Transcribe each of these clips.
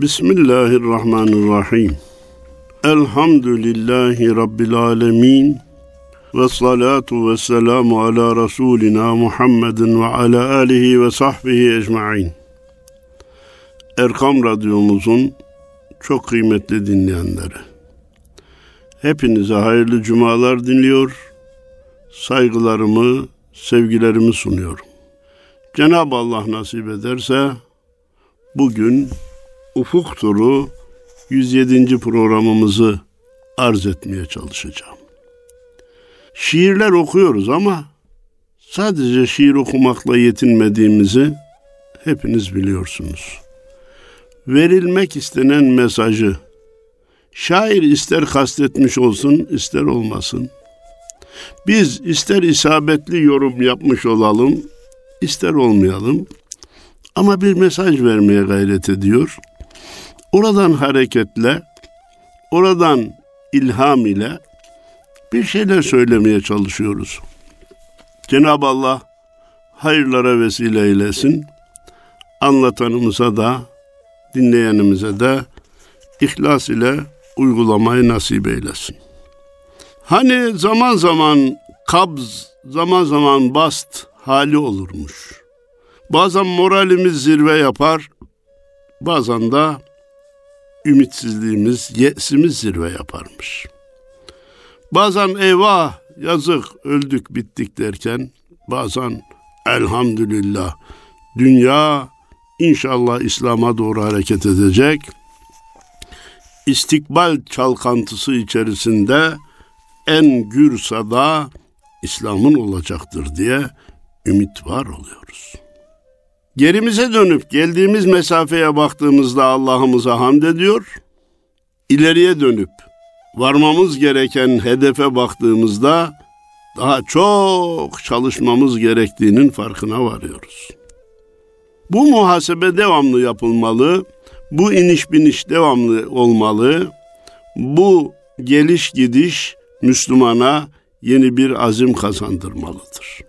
Bismillahirrahmanirrahim. Elhamdülillahi Rabbil alemin. Ve salatu ve selamu ala Resulina Muhammedin ve ala alihi ve sahbihi ecma'in. Erkam Radyomuzun çok kıymetli dinleyenleri. Hepinize hayırlı cumalar dinliyor. Saygılarımı, sevgilerimi sunuyorum. Cenab-ı Allah nasip ederse bugün Ufuk Turu 107. programımızı arz etmeye çalışacağım. Şiirler okuyoruz ama sadece şiir okumakla yetinmediğimizi hepiniz biliyorsunuz. Verilmek istenen mesajı şair ister kastetmiş olsun ister olmasın. Biz ister isabetli yorum yapmış olalım, ister olmayalım ama bir mesaj vermeye gayret ediyor. Oradan hareketle, oradan ilham ile bir şeyler söylemeye çalışıyoruz. Cenab-ı Allah hayırlara vesile eylesin. Anlatanımıza da, dinleyenimize de ihlas ile uygulamayı nasip eylesin. Hani zaman zaman kabz, zaman zaman bast hali olurmuş. Bazen moralimiz zirve yapar, bazen de ümitsizliğimiz, yesimiz zirve yaparmış. Bazen eyvah, yazık, öldük, bittik derken, bazen elhamdülillah, dünya inşallah İslam'a doğru hareket edecek. İstikbal çalkantısı içerisinde en gür sada İslam'ın olacaktır diye ümit var oluyoruz. Gerimize dönüp geldiğimiz mesafeye baktığımızda Allah'ımıza hamd ediyor. İleriye dönüp varmamız gereken hedefe baktığımızda daha çok çalışmamız gerektiğinin farkına varıyoruz. Bu muhasebe devamlı yapılmalı. Bu iniş biniş devamlı olmalı. Bu geliş gidiş Müslümana yeni bir azim kazandırmalıdır.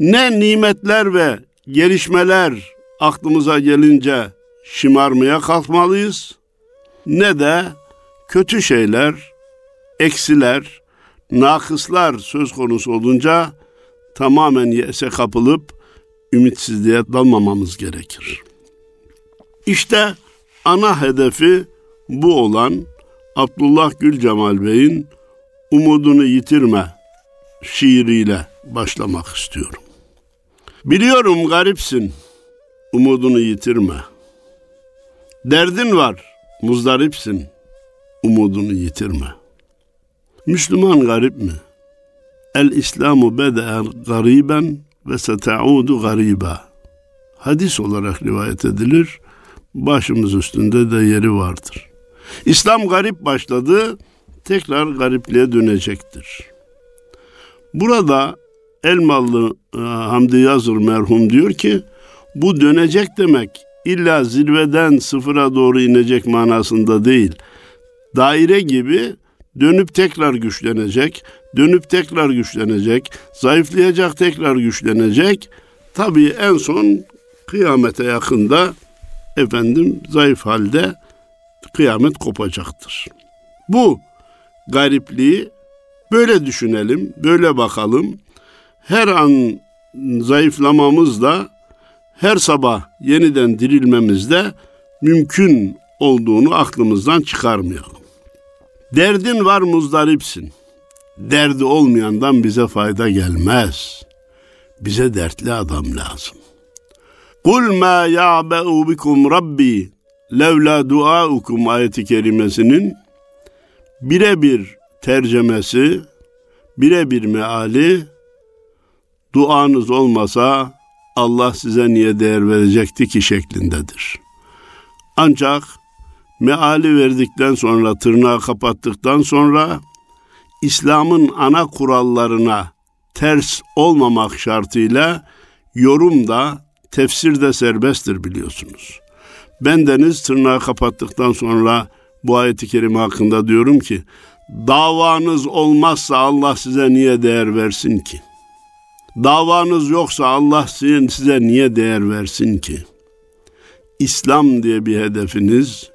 Ne nimetler ve gelişmeler aklımıza gelince şımarmaya kalkmalıyız ne de kötü şeyler, eksiler, nakıslar söz konusu olunca tamamen yese kapılıp ümitsizliğe dalmamamız gerekir. İşte ana hedefi bu olan Abdullah Gül Cemal Bey'in Umudunu Yitirme şiiriyle başlamak istiyorum. Biliyorum garipsin, umudunu yitirme. Derdin var, muzdaripsin, umudunu yitirme. Müslüman garip mi? El İslamu bede'en gariben ve setaudu gariba. Hadis olarak rivayet edilir. Başımız üstünde de yeri vardır. İslam garip başladı, tekrar garipliğe dönecektir. Burada Elmalı e, Hamdi Yazır merhum diyor ki bu dönecek demek illa zirveden sıfıra doğru inecek manasında değil. Daire gibi dönüp tekrar güçlenecek, dönüp tekrar güçlenecek, zayıflayacak tekrar güçlenecek. Tabii en son kıyamete yakında efendim zayıf halde kıyamet kopacaktır. Bu garipliği böyle düşünelim, böyle bakalım her an zayıflamamızda her sabah yeniden dirilmemizde mümkün olduğunu aklımızdan çıkarmayalım. Derdin var muzdaripsin. Derdi olmayandan bize fayda gelmez. Bize dertli adam lazım. Kul ma ya'be'u bikum rabbi levla duaukum ayeti kerimesinin birebir tercemesi, birebir meali duanız olmasa Allah size niye değer verecekti ki şeklindedir. Ancak meali verdikten sonra, tırnağı kapattıktan sonra İslam'ın ana kurallarına ters olmamak şartıyla yorum da tefsir de serbesttir biliyorsunuz. Ben deniz tırnağı kapattıktan sonra bu ayeti kerime hakkında diyorum ki davanız olmazsa Allah size niye değer versin ki? Davanız yoksa Allah sizin size niye değer versin ki? İslam diye bir hedefiniz,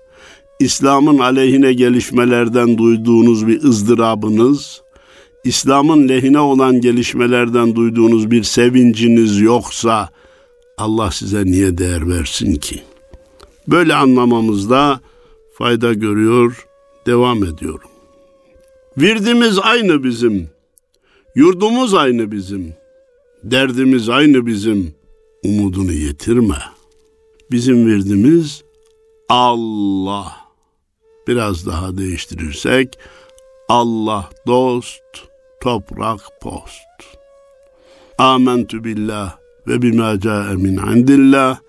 İslam'ın aleyhine gelişmelerden duyduğunuz bir ızdırabınız, İslam'ın lehine olan gelişmelerden duyduğunuz bir sevinciniz yoksa Allah size niye değer versin ki? Böyle anlamamızda fayda görüyor, devam ediyorum. Virdimiz aynı bizim, yurdumuz aynı bizim, derdimiz aynı bizim, umudunu yitirme. Bizim virdimiz Allah. Biraz daha değiştirirsek Allah dost, toprak post. Amentu billah ve bima ca'e min indillah.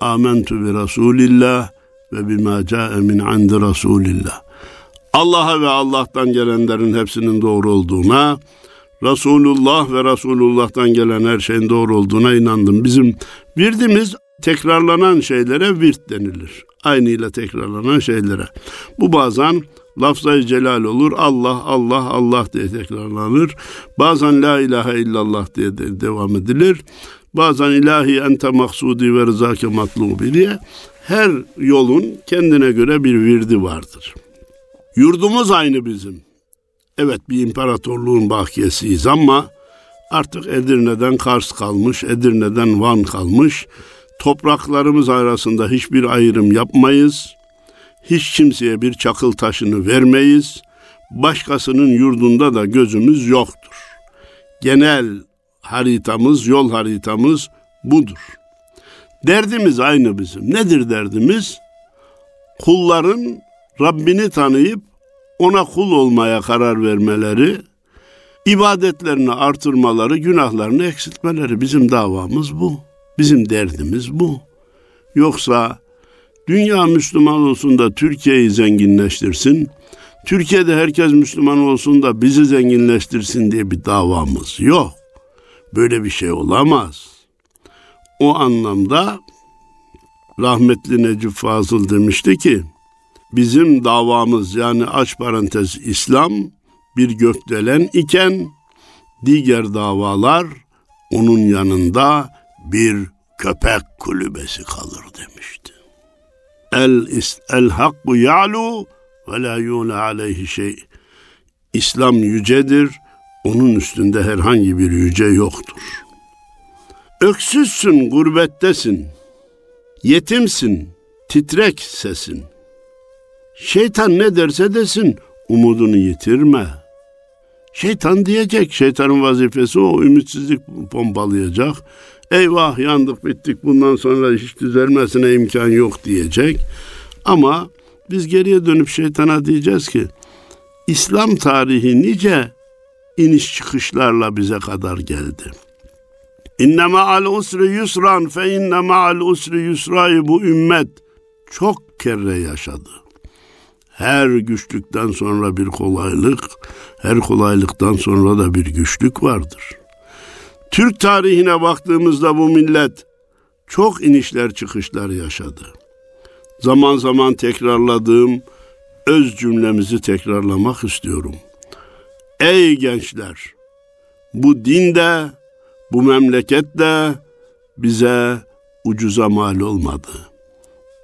Amentu bi Resulillah ve bima ca'e min indi Resulillah. Allah'a ve Allah'tan gelenlerin hepsinin doğru olduğuna, Resulullah ve Resulullah'tan gelen her şeyin doğru olduğuna inandım. Bizim virdimiz tekrarlanan şeylere virt denilir. Aynıyla tekrarlanan şeylere. Bu bazen lafzayı celal olur. Allah, Allah, Allah diye tekrarlanır. Bazen la ilahe illallah diye de devam edilir. Bazen ilahi ente maksudi ve rızake matlubi diye her yolun kendine göre bir virdi vardır. Yurdumuz aynı bizim. Evet bir imparatorluğun bakiyesiyiz ama artık Edirne'den Kars kalmış, Edirne'den Van kalmış. Topraklarımız arasında hiçbir ayrım yapmayız. Hiç kimseye bir çakıl taşını vermeyiz. Başkasının yurdunda da gözümüz yoktur. Genel haritamız, yol haritamız budur. Derdimiz aynı bizim. Nedir derdimiz? Kulların Rabbini tanıyıp ona kul olmaya karar vermeleri, ibadetlerini artırmaları, günahlarını eksiltmeleri bizim davamız bu. Bizim derdimiz bu. Yoksa dünya Müslüman olsun da Türkiye'yi zenginleştirsin, Türkiye'de herkes Müslüman olsun da bizi zenginleştirsin diye bir davamız yok. Böyle bir şey olamaz. O anlamda rahmetli Necip Fazıl demişti ki, bizim davamız yani aç parantez İslam bir gökdelen iken diğer davalar onun yanında bir köpek kulübesi kalır demişti. El el hakku ya'lu ve la yula aleyhi şey. İslam yücedir, onun üstünde herhangi bir yüce yoktur. Öksüzsün, gurbettesin, yetimsin, titrek sesin. Şeytan ne derse desin, umudunu yitirme. Şeytan diyecek, şeytanın vazifesi o, ümitsizlik pompalayacak. Eyvah yandık bittik bundan sonra hiç düzelmesine imkan yok diyecek. Ama biz geriye dönüp şeytana diyeceğiz ki İslam tarihi nice iniş çıkışlarla bize kadar geldi. İnne ma'al usri yusran fe inne ma'al usri yusrayı bu ümmet çok kere yaşadı. Her güçlükten sonra bir kolaylık, her kolaylıktan sonra da bir güçlük vardır. Türk tarihine baktığımızda bu millet çok inişler çıkışlar yaşadı. Zaman zaman tekrarladığım öz cümlemizi tekrarlamak istiyorum. Ey gençler! Bu dinde, bu memlekette bize ucuza mal olmadı.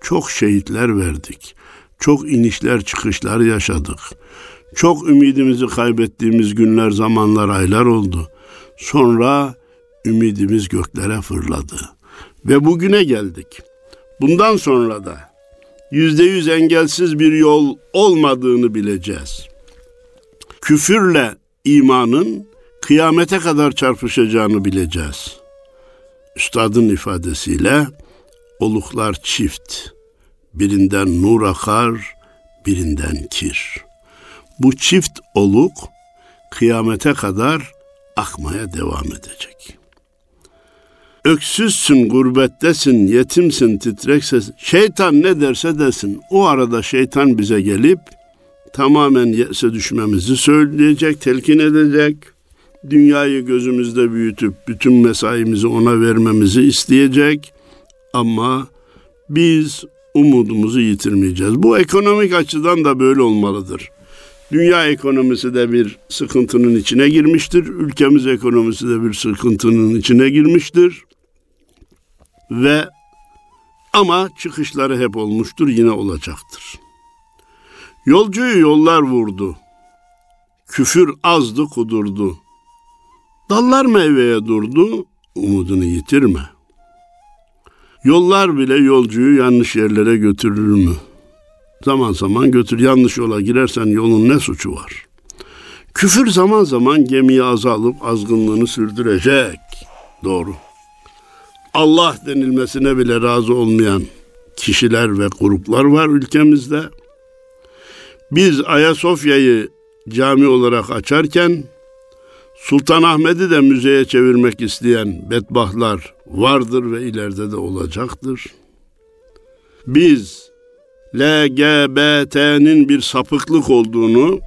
Çok şehitler verdik. Çok inişler çıkışlar yaşadık. Çok ümidimizi kaybettiğimiz günler, zamanlar, aylar oldu. Sonra ümidimiz göklere fırladı. Ve bugüne geldik. Bundan sonra da yüzde yüz engelsiz bir yol olmadığını bileceğiz. Küfürle imanın kıyamete kadar çarpışacağını bileceğiz. Üstadın ifadesiyle oluklar çift. Birinden nur akar, birinden kir. Bu çift oluk kıyamete kadar akmaya devam edecek. Öksüzsün, gurbettesin, yetimsin, titreksesin. Şeytan ne derse desin. O arada şeytan bize gelip tamamen yese düşmemizi söyleyecek, telkin edecek. Dünyayı gözümüzde büyütüp bütün mesaimizi ona vermemizi isteyecek. Ama biz umudumuzu yitirmeyeceğiz. Bu ekonomik açıdan da böyle olmalıdır. Dünya ekonomisi de bir sıkıntının içine girmiştir. Ülkemiz ekonomisi de bir sıkıntının içine girmiştir. Ve Ama çıkışları hep olmuştur, yine olacaktır. Yolcuyu yollar vurdu. Küfür azdı kudurdu. Dallar meyveye durdu, umudunu yitirme. Yollar bile yolcuyu yanlış yerlere götürür mü? Zaman zaman götür. Yanlış yola girersen yolun ne suçu var? Küfür zaman zaman gemiyi azalıp azgınlığını sürdürecek. Doğru. Allah denilmesine bile razı olmayan kişiler ve gruplar var ülkemizde. Biz Ayasofya'yı cami olarak açarken Sultanahmet'i de müzeye çevirmek isteyen bedbahtlar vardır ve ileride de olacaktır. Biz LGBT'nin bir sapıklık olduğunu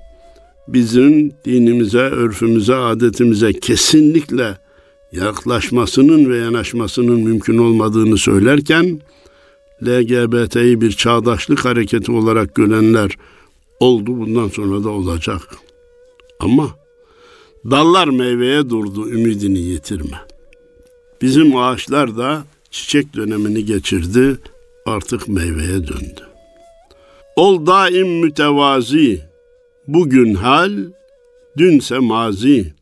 bizim dinimize, örfümüze, adetimize kesinlikle yaklaşmasının ve yanaşmasının mümkün olmadığını söylerken LGBT'yi bir çağdaşlık hareketi olarak görenler oldu bundan sonra da olacak. Ama dallar meyveye durdu ümidini yitirme. Bizim ağaçlar da çiçek dönemini geçirdi artık meyveye döndü. Ol daim mütevazi, bugün hal, dünse mazi.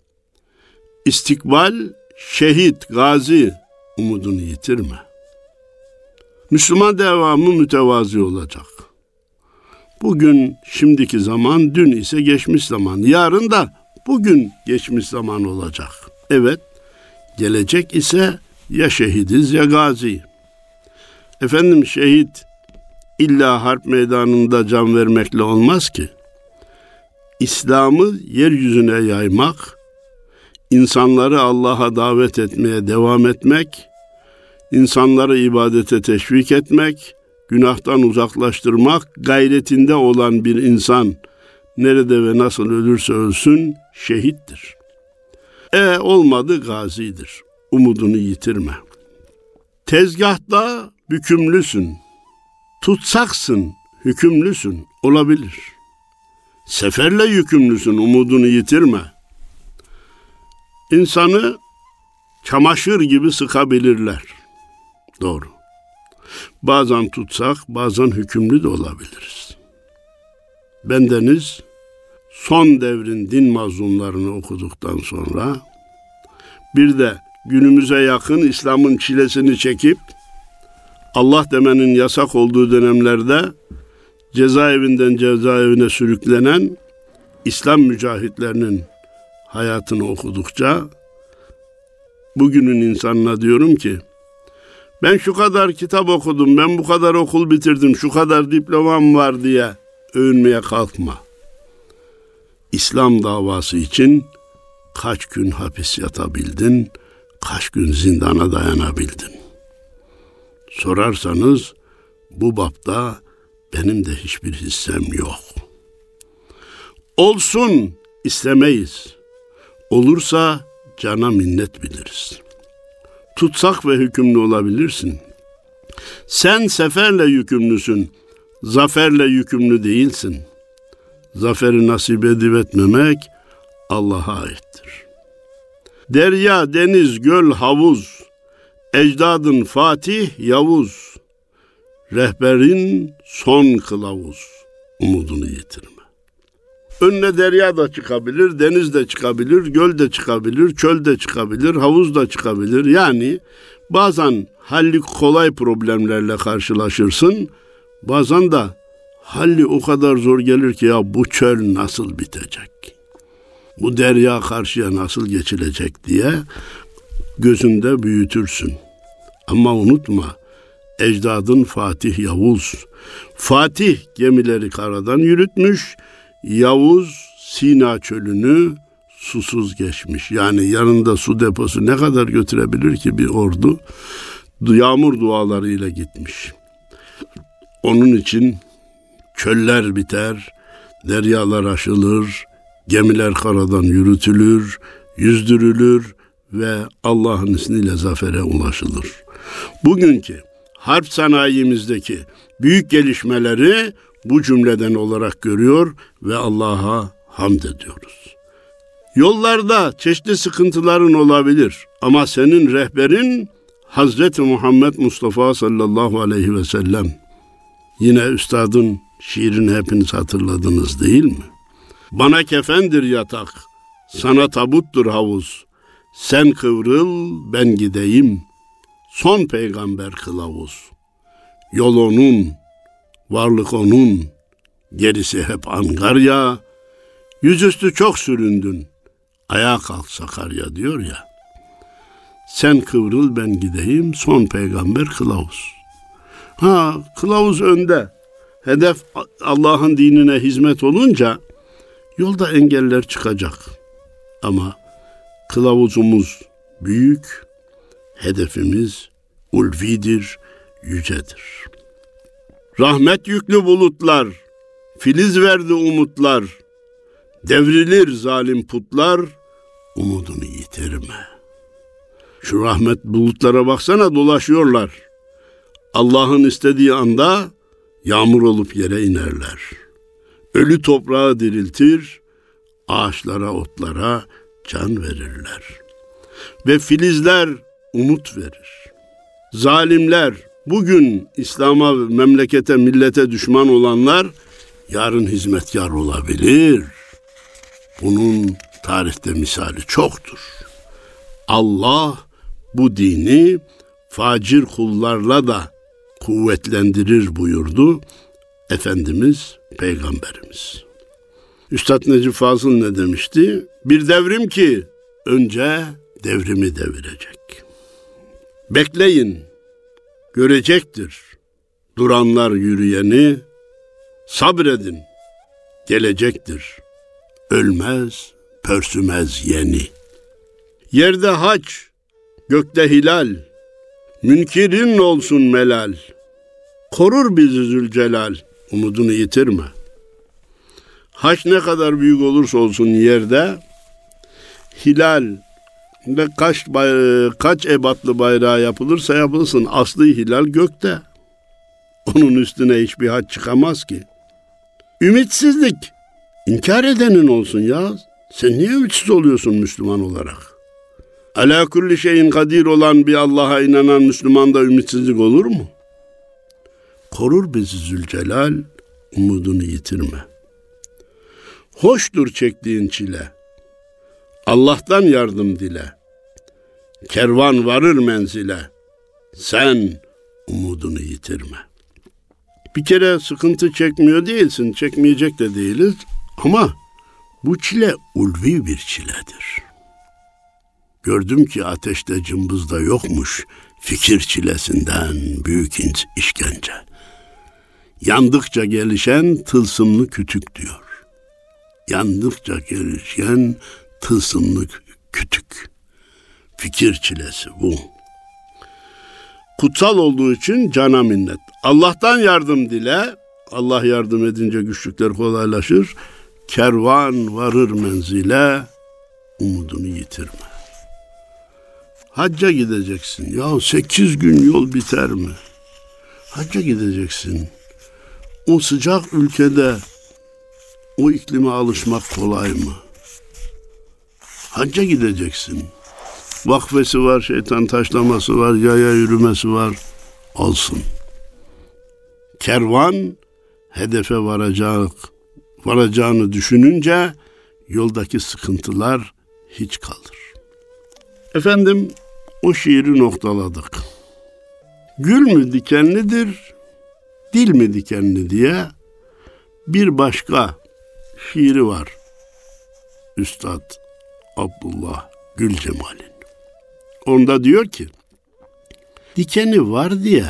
İstikbal şehit, gazi, umudunu yitirme. Müslüman devamı mütevazi olacak. Bugün şimdiki zaman, dün ise geçmiş zaman. Yarın da bugün geçmiş zaman olacak. Evet, gelecek ise ya şehidiz ya gazi. Efendim şehit illa harp meydanında can vermekle olmaz ki. İslam'ı yeryüzüne yaymak, insanları Allah'a davet etmeye devam etmek, insanları ibadete teşvik etmek, günahtan uzaklaştırmak gayretinde olan bir insan nerede ve nasıl ölürse ölsün şehittir. E olmadı gazidir. Umudunu yitirme. Tezgahta bükümlüsün. Tutsaksın, hükümlüsün. Olabilir. Seferle yükümlüsün, umudunu yitirme. İnsanı çamaşır gibi sıkabilirler. Doğru. Bazen tutsak, bazen hükümlü de olabiliriz. Bendeniz son devrin din mazlumlarını okuduktan sonra bir de günümüze yakın İslam'ın çilesini çekip Allah demenin yasak olduğu dönemlerde cezaevinden cezaevine sürüklenen İslam mücahitlerinin hayatını okudukça bugünün insanına diyorum ki ben şu kadar kitap okudum, ben bu kadar okul bitirdim, şu kadar diplomam var diye övünmeye kalkma. İslam davası için kaç gün hapis yatabildin, kaç gün zindana dayanabildin? Sorarsanız bu bapta benim de hiçbir hissem yok. Olsun istemeyiz. Olursa cana minnet biliriz. Tutsak ve hükümlü olabilirsin. Sen seferle yükümlüsün, zaferle yükümlü değilsin. Zaferi nasip edip etmemek Allah'a aittir. Derya, deniz, göl, havuz, ecdadın Fatih, Yavuz, rehberin son kılavuz, umudunu yitirme. Önüne derya da çıkabilir, deniz de çıkabilir, göl de çıkabilir, çöl de çıkabilir, havuz da çıkabilir. Yani bazen halli kolay problemlerle karşılaşırsın, bazen de halli o kadar zor gelir ki ya bu çöl nasıl bitecek? Bu derya karşıya nasıl geçilecek diye gözünde büyütürsün. Ama unutma, ecdadın Fatih Yavuz. Fatih gemileri karadan yürütmüş, Yavuz Sina çölünü susuz geçmiş. Yani yanında su deposu ne kadar götürebilir ki bir ordu? Yağmur dualarıyla gitmiş. Onun için çöller biter, deryalar aşılır, gemiler karadan yürütülür, yüzdürülür ve Allah'ın izniyle zafere ulaşılır. Bugünkü harp sanayimizdeki büyük gelişmeleri bu cümleden olarak görüyor ve Allah'a hamd ediyoruz. Yollarda çeşitli sıkıntıların olabilir ama senin rehberin Hazreti Muhammed Mustafa sallallahu aleyhi ve sellem yine üstadın şiirini hepiniz hatırladınız değil mi? Bana kefendir yatak, sana tabuttur havuz. Sen kıvrıl, ben gideyim. Son peygamber kılavuz. Yol onun, varlık onun, gerisi hep angarya. Yüzüstü çok süründün, ayağa kalk Sakarya diyor ya. Sen kıvrıl ben gideyim, son peygamber kılavuz. Ha, kılavuz önde. Hedef Allah'ın dinine hizmet olunca yolda engeller çıkacak. Ama kılavuzumuz büyük, hedefimiz ulvidir, yücedir. Rahmet yüklü bulutlar, filiz verdi umutlar, devrilir zalim putlar, umudunu yitirme. Şu rahmet bulutlara baksana dolaşıyorlar. Allah'ın istediği anda yağmur olup yere inerler. Ölü toprağı diriltir, ağaçlara, otlara can verirler. Ve filizler umut verir. Zalimler, bugün İslam'a, memlekete, millete düşman olanlar yarın hizmetkar olabilir. Bunun tarihte misali çoktur. Allah bu dini facir kullarla da kuvvetlendirir buyurdu Efendimiz Peygamberimiz. Üstad Necip Fazıl ne demişti? Bir devrim ki önce devrimi devirecek. Bekleyin, görecektir. Duranlar yürüyeni, sabredin, gelecektir. Ölmez, pörsümez yeni. Yerde haç, gökte hilal, münkirin olsun melal. Korur bizi Zülcelal, umudunu yitirme. Haç ne kadar büyük olursa olsun yerde, hilal ve kaç, kaç ebatlı bayrağı yapılırsa yapılsın aslı hilal gökte. Onun üstüne hiçbir haç çıkamaz ki. Ümitsizlik inkar edenin olsun ya. Sen niye ümitsiz oluyorsun Müslüman olarak? Ala kulli şeyin kadir olan bir Allah'a inanan Müslümanda ümitsizlik olur mu? Korur bizi Zülcelal, umudunu yitirme. Hoştur çektiğin çile. Allah'tan yardım dile. Kervan varır menzile. Sen umudunu yitirme. Bir kere sıkıntı çekmiyor değilsin, çekmeyecek de değiliz ama bu çile ulvi bir çiledir.'' Gördüm ki ateşte cımbızda yokmuş fikir çilesinden büyük işkence. Yandıkça gelişen tılsımlı kütük diyor. Yandıkça gelişen tılsımlı kütük. Fikir çilesi bu. Kutsal olduğu için cana minnet. Allah'tan yardım dile. Allah yardım edince güçlükler kolaylaşır. Kervan varır menzile. Umudunu yitirme. Hacca gideceksin. Ya sekiz gün yol biter mi? Hacca gideceksin. O sıcak ülkede o iklime alışmak kolay mı? Hacca gideceksin. Vakfesi var, şeytan taşlaması var, yaya yürümesi var. Olsun. Kervan hedefe varacak, varacağını düşününce yoldaki sıkıntılar hiç kalır. Efendim o şiiri noktaladık. Gül mü dikenlidir, dil mi dikenli diye bir başka şiiri var. Üstad Abdullah Gül Cemal'in. Onda diyor ki, dikeni var diye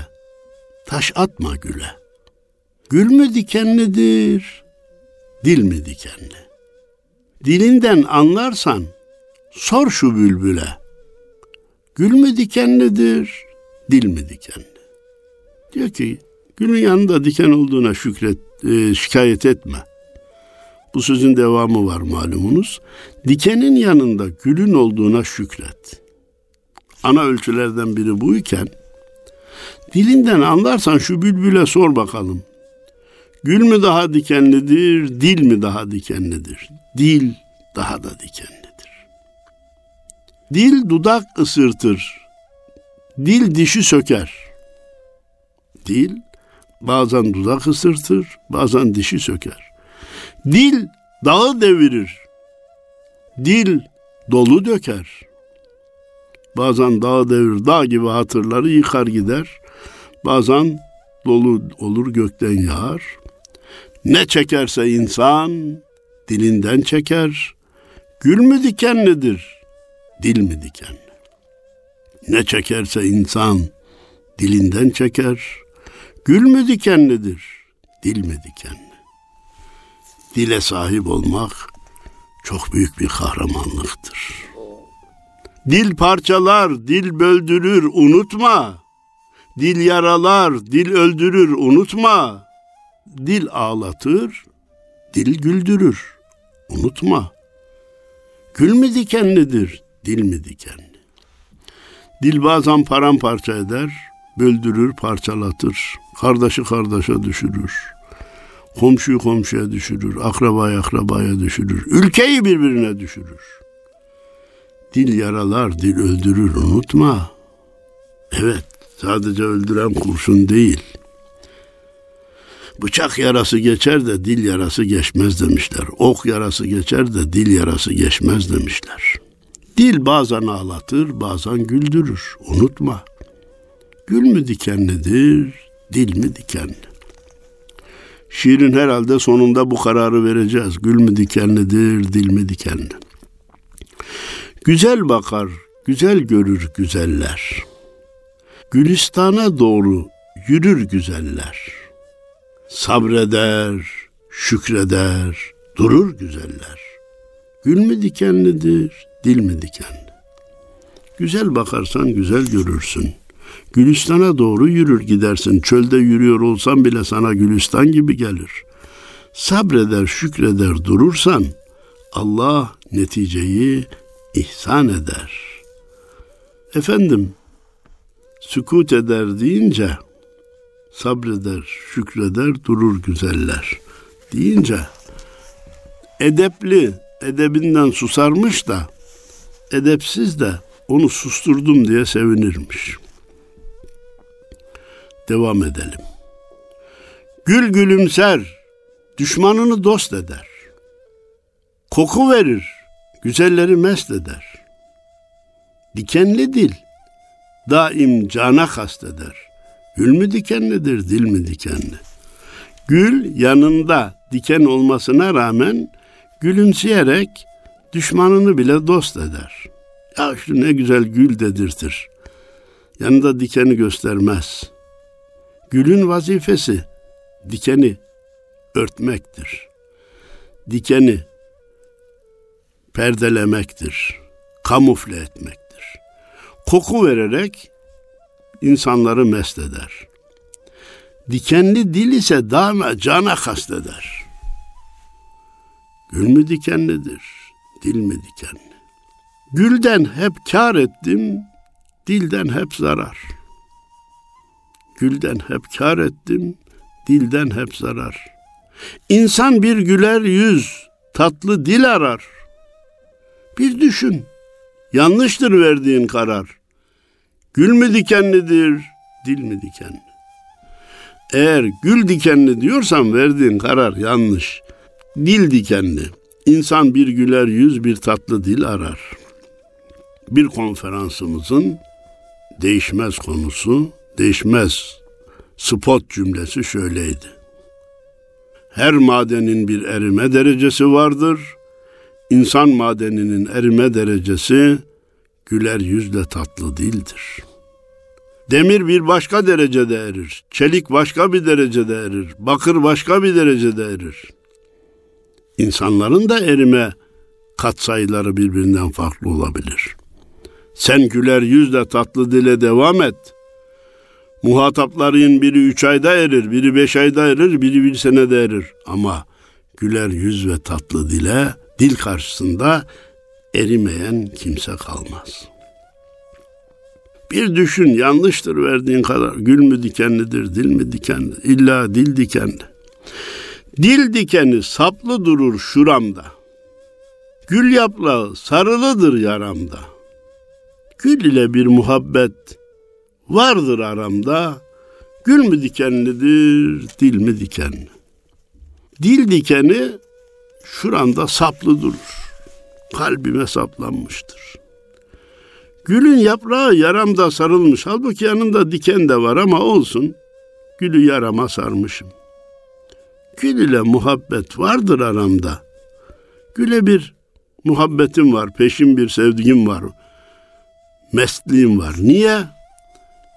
taş atma güle. Gül mü dikenlidir, dil mi dikenli? Dilinden anlarsan sor şu bülbüle.'' Gül mü dikenlidir, dil mi dikenli? Diyor ki gülün yanında diken olduğuna şükret, e, şikayet etme. Bu sözün devamı var malumunuz. Dikenin yanında gülün olduğuna şükret. Ana ölçülerden biri buyken dilinden anlarsan şu bülbüle sor bakalım. Gül mü daha dikenlidir, dil mi daha dikenlidir? Dil daha da dikenli. Dil dudak ısırtır. Dil dişi söker. Dil bazen dudak ısırtır, bazen dişi söker. Dil dağı devirir. Dil dolu döker. Bazen dağ devir, dağ gibi hatırları yıkar gider. Bazen dolu olur gökten yağar. Ne çekerse insan dilinden çeker. Gül mü dikenlidir, dil mi dikenli? Ne çekerse insan dilinden çeker. Gül mü dikenlidir, dil mi dikenli? Dile sahip olmak çok büyük bir kahramanlıktır. Dil parçalar, dil böldürür, unutma. Dil yaralar, dil öldürür, unutma. Dil ağlatır, dil güldürür, unutma. Gül mü dikenlidir, dil mi dikenli? Dil bazen paramparça eder, böldürür, parçalatır. Kardeşi kardeşe düşürür. Komşuyu komşuya düşürür, akrabayı akrabaya düşürür. Ülkeyi birbirine düşürür. Dil yaralar, dil öldürür, unutma. Evet, sadece öldüren kurşun değil. Bıçak yarası geçer de dil yarası geçmez demişler. Ok yarası geçer de dil yarası geçmez demişler. Dil bazen ağlatır, bazen güldürür. Unutma. Gül mü dikenlidir, dil mi dikenli? Şiirin herhalde sonunda bu kararı vereceğiz. Gül mü dikenlidir, dil mi dikenli? Güzel bakar, güzel görür güzeller. Gülistana doğru yürür güzeller. Sabreder, şükreder, durur güzeller. Gül mü dikenlidir, dil mi dikenli? Güzel bakarsan güzel görürsün. Gülistan'a doğru yürür gidersin. Çölde yürüyor olsan bile sana Gülistan gibi gelir. Sabreder, şükreder durursan Allah neticeyi ihsan eder. Efendim, sükut eder deyince sabreder, şükreder, durur güzeller deyince edepli, edebinden susarmış da edepsiz de onu susturdum diye sevinirmiş. Devam edelim. Gül gülümser, düşmanını dost eder. Koku verir, güzelleri mest eder. Dikenli dil, daim cana kasteder. Gül mü dikenlidir, dil mi dikenli? Gül yanında diken olmasına rağmen gülümseyerek düşmanını bile dost eder. Ya şu ne güzel gül dedirtir. Yanında dikeni göstermez. Gülün vazifesi dikeni örtmektir. Dikeni perdelemektir, kamufle etmektir. Koku vererek insanları mest eder. Dikenli dil ise daima cana kasteder. Gül mü dikenlidir, dil mi dikenli? Gülden hep kar ettim, dilden hep zarar. Gülden hep kar ettim, dilden hep zarar. İnsan bir güler yüz, tatlı dil arar. Bir düşün, yanlıştır verdiğin karar. Gül mü dikenlidir, dil mi dikenli? Eğer gül dikenli diyorsan verdiğin karar yanlış. Dil dikenli. İnsan bir güler yüz, bir tatlı dil arar. Bir konferansımızın değişmez konusu, değişmez spot cümlesi şöyleydi. Her madenin bir erime derecesi vardır. İnsan madeninin erime derecesi güler yüzle tatlı dildir. Demir bir başka derecede erir. Çelik başka bir derecede erir. Bakır başka bir derecede erir. İnsanların da erime katsayıları birbirinden farklı olabilir. Sen güler yüzle tatlı dile devam et. Muhatapların biri üç ayda erir, biri beş ayda erir, biri bir senede erir. Ama güler yüz ve tatlı dile, dil karşısında erimeyen kimse kalmaz. Bir düşün yanlıştır verdiğin kadar. Gül mü dikenlidir, dil mi dikenli? İlla dil dikenli. Dil dikeni saplı durur şuramda. Gül yaprağı sarılıdır yaramda. Gül ile bir muhabbet Vardır aramda gül mü dikenlidir, dil mi dikenli? Dil dikeni şuramda saplı durur. Kalbime saplanmıştır. Gülün yaprağı yaramda sarılmış. Halbuki yanında diken de var ama olsun. Gülü yarama sarmışım. Gül ile muhabbet vardır aramda. Güle bir muhabbetim var, peşin bir sevdiğim var. Mesliğim var. Niye?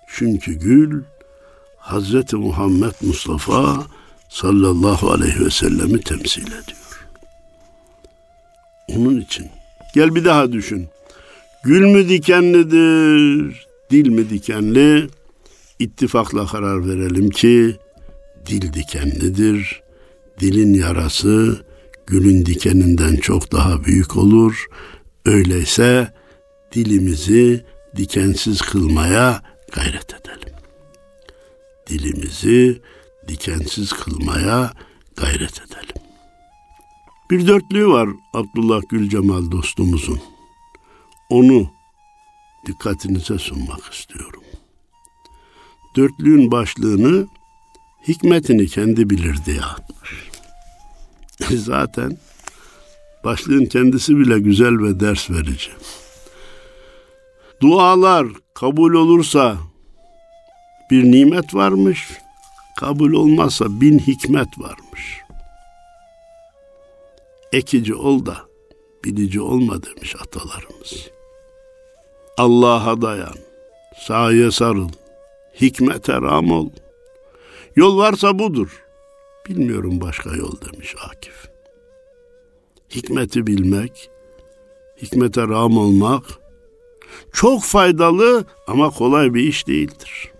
Çünkü gül Hazreti Muhammed Mustafa sallallahu aleyhi ve sellemi temsil ediyor. Onun için gel bir daha düşün. Gül mü dikenlidir, dil mi dikenli? İttifakla karar verelim ki dil dikenlidir. Dilin yarası gülün dikeninden çok daha büyük olur. Öyleyse dilimizi dikensiz kılmaya gayret edelim. Dilimizi dikensiz kılmaya gayret edelim. Bir dörtlüğü var Abdullah Gülcemal dostumuzun. Onu dikkatinize sunmak istiyorum. Dörtlüğün başlığını hikmetini kendi bilir diye atmış. Zaten başlığın kendisi bile güzel ve ders verici. Dualar kabul olursa bir nimet varmış, kabul olmazsa bin hikmet varmış. Ekici ol da bilici olma demiş atalarımız. Allah'a dayan, saye sarıl, hikmete ram ol. Yol varsa budur. Bilmiyorum başka yol demiş Akif. Hikmeti bilmek, hikmete ram olmak çok faydalı ama kolay bir iş değildir.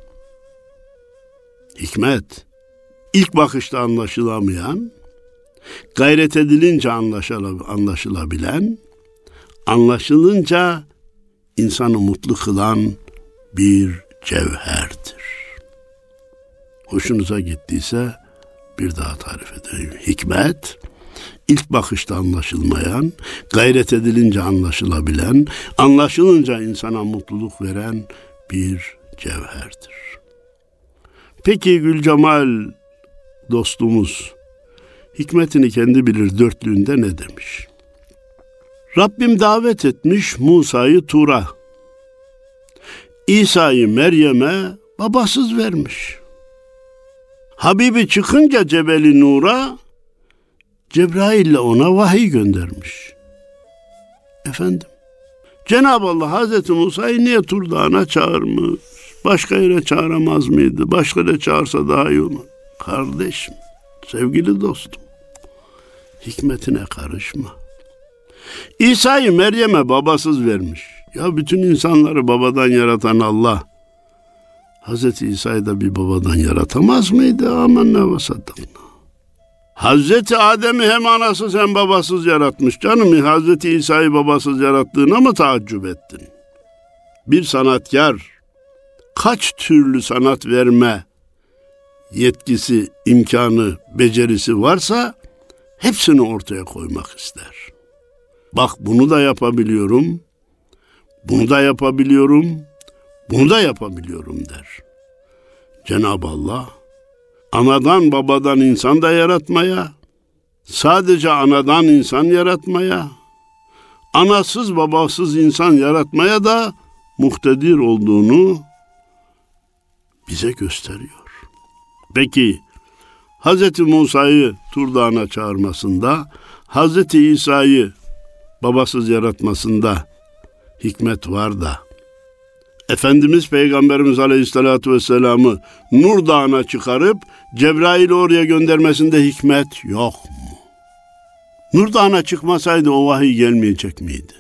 Hikmet ilk bakışta anlaşılamayan, gayret edilince anlaşılabilen, anlaşılınca insanı mutlu kılan bir cevherdir. Hoşunuza gittiyse bir daha tarif edeyim. Hikmet, ilk bakışta anlaşılmayan, gayret edilince anlaşılabilen, anlaşılınca insana mutluluk veren bir cevherdir. Peki Gülcemal dostumuz hikmetini kendi bilir dörtlüğünde ne demiş? Rabbim davet etmiş Musa'yı Tur'a. İsa'yı Meryem'e babasız vermiş. Habibi çıkınca Cebeli Nur'a Cebrail ile ona vahiy göndermiş. Efendim, Cenab-ı Allah Hazreti Musa'yı niye Tur Dağı'na çağırmış? Başka yere çağıramaz mıydı? Başka yere çağırsa daha iyi olur. Kardeşim, sevgili dostum, hikmetine karışma. İsa'yı Meryem'e babasız vermiş. Ya bütün insanları babadan yaratan Allah, Hazreti İsa'yı da bir babadan yaratamaz mıydı? Aman ne vasaddakna. Hazreti Adem'i hem anasız hem babasız yaratmış. Canım Hazreti İsa'yı babasız yarattığına mı taaccüp ettin? Bir sanatkar kaç türlü sanat verme yetkisi, imkanı, becerisi varsa hepsini ortaya koymak ister. Bak bunu da yapabiliyorum, bunu da yapabiliyorum, bunu da yapabiliyorum der. Cenab-ı Allah anadan babadan insan da yaratmaya, sadece anadan insan yaratmaya, anasız babasız insan yaratmaya da muhtedir olduğunu bize gösteriyor. Peki Hz. Musa'yı Tur Dağı'na çağırmasında, Hz. İsa'yı babasız yaratmasında hikmet var da Efendimiz Peygamberimiz Aleyhisselatü Vesselam'ı Nur Dağı'na çıkarıp Cebrail'i oraya göndermesinde hikmet yok mu? Nur Dağı'na çıkmasaydı o vahiy gelmeyecek miydi?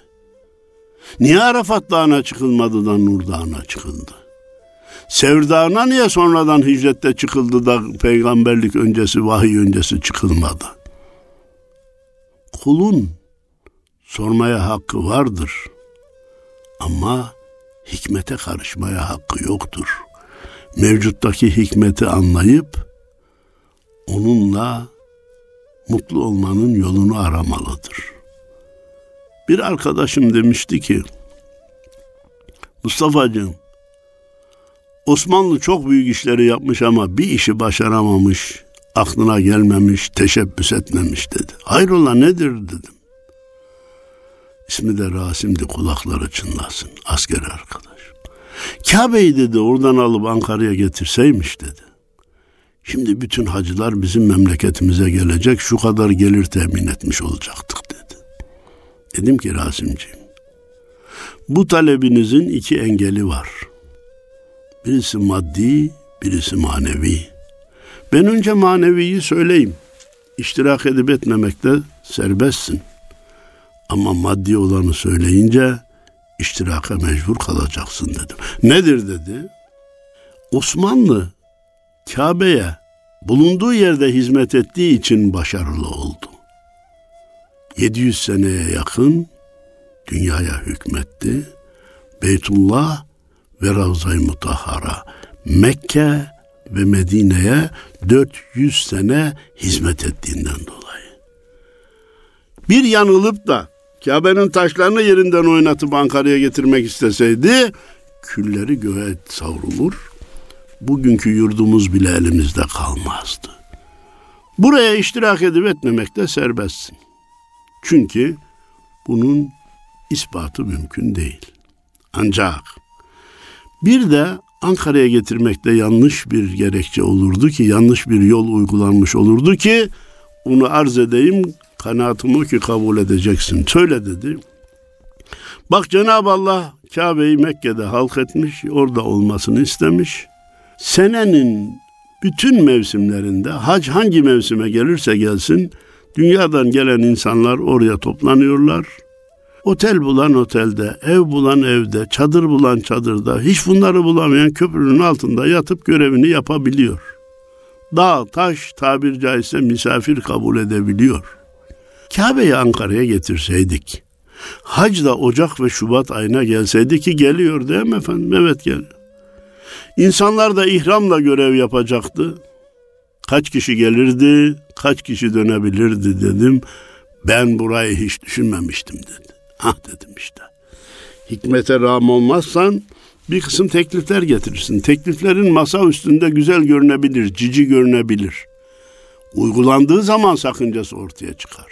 Niye Arafat Dağı'na çıkılmadı da Nur Dağı'na çıkıldı? Sevr Dağı'na niye sonradan hicrette çıkıldı da peygamberlik öncesi, vahiy öncesi çıkılmadı? Kulun sormaya hakkı vardır. Ama hikmete karışmaya hakkı yoktur. Mevcuttaki hikmeti anlayıp onunla mutlu olmanın yolunu aramalıdır. Bir arkadaşım demişti ki, Mustafa'cığım, Osmanlı çok büyük işleri yapmış ama bir işi başaramamış, aklına gelmemiş, teşebbüs etmemiş dedi. Hayrola nedir dedim. İsmi de Rasim'di kulakları çınlasın asker arkadaş. Kabe'yi dedi oradan alıp Ankara'ya getirseymiş dedi. Şimdi bütün hacılar bizim memleketimize gelecek şu kadar gelir temin etmiş olacaktık dedi. Dedim ki Rasimciğim bu talebinizin iki engeli var. Birisi maddi, birisi manevi. Ben önce maneviyi söyleyeyim. İştirak edip etmemekte serbestsin. Ama maddi olanı söyleyince iştiraka mecbur kalacaksın dedim. Nedir dedi? Osmanlı Kabe'ye bulunduğu yerde hizmet ettiği için başarılı oldu. 700 seneye yakın dünyaya hükmetti. Beytullah ve Ravza-i Mutahhara Mekke ve Medine'ye 400 sene hizmet ettiğinden dolayı. Bir yanılıp da Kabe'nin taşlarını yerinden oynatıp Ankara'ya getirmek isteseydi külleri göğe savrulur. Bugünkü yurdumuz bile elimizde kalmazdı. Buraya iştirak edip etmemek de serbestsin. Çünkü bunun ispatı mümkün değil. Ancak bir de Ankara'ya getirmekte yanlış bir gerekçe olurdu ki, yanlış bir yol uygulanmış olurdu ki, onu arz edeyim, kanaatim o ki kabul edeceksin. Söyle dedi. Bak Cenab-ı Allah Kabe'yi Mekke'de halk etmiş, orada olmasını istemiş. Senenin bütün mevsimlerinde hac hangi mevsime gelirse gelsin dünyadan gelen insanlar oraya toplanıyorlar. Otel bulan otelde, ev bulan evde, çadır bulan çadırda, hiç bunları bulamayan köprünün altında yatıp görevini yapabiliyor. Dağ, taş tabir caizse misafir kabul edebiliyor. Kabe'yi Ankara'ya getirseydik, hac da Ocak ve Şubat ayına gelseydi ki geliyor değil mi efendim? Evet geliyor. İnsanlar da ihramla görev yapacaktı. Kaç kişi gelirdi, kaç kişi dönebilirdi dedim. Ben burayı hiç düşünmemiştim dedi. Ah dedim işte. Hikmete rağm olmazsan bir kısım teklifler getirirsin. Tekliflerin masa üstünde güzel görünebilir, cici görünebilir. Uygulandığı zaman sakıncası ortaya çıkar.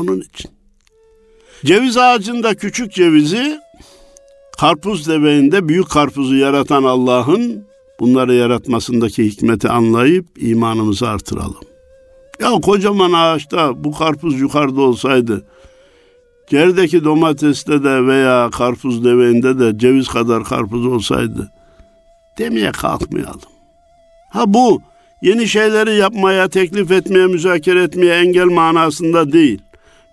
Onun için. Ceviz ağacında küçük cevizi, karpuz deveğinde büyük karpuzu yaratan Allah'ın bunları yaratmasındaki hikmeti anlayıp imanımızı artıralım. Ya kocaman ağaçta bu karpuz yukarıda olsaydı, Gerdeki domateste de veya karpuz deveğinde de ceviz kadar karpuz olsaydı demeye kalkmayalım. Ha bu yeni şeyleri yapmaya, teklif etmeye, müzakere etmeye engel manasında değil.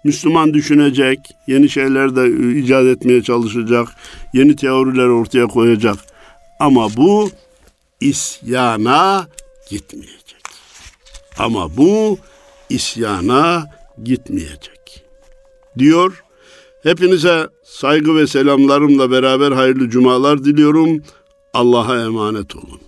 Müslüman düşünecek, yeni şeyler de icat etmeye çalışacak, yeni teoriler ortaya koyacak. Ama bu isyana gitmeyecek. Ama bu isyana gitmeyecek. Diyor Hepinize saygı ve selamlarımla beraber hayırlı cumalar diliyorum. Allah'a emanet olun.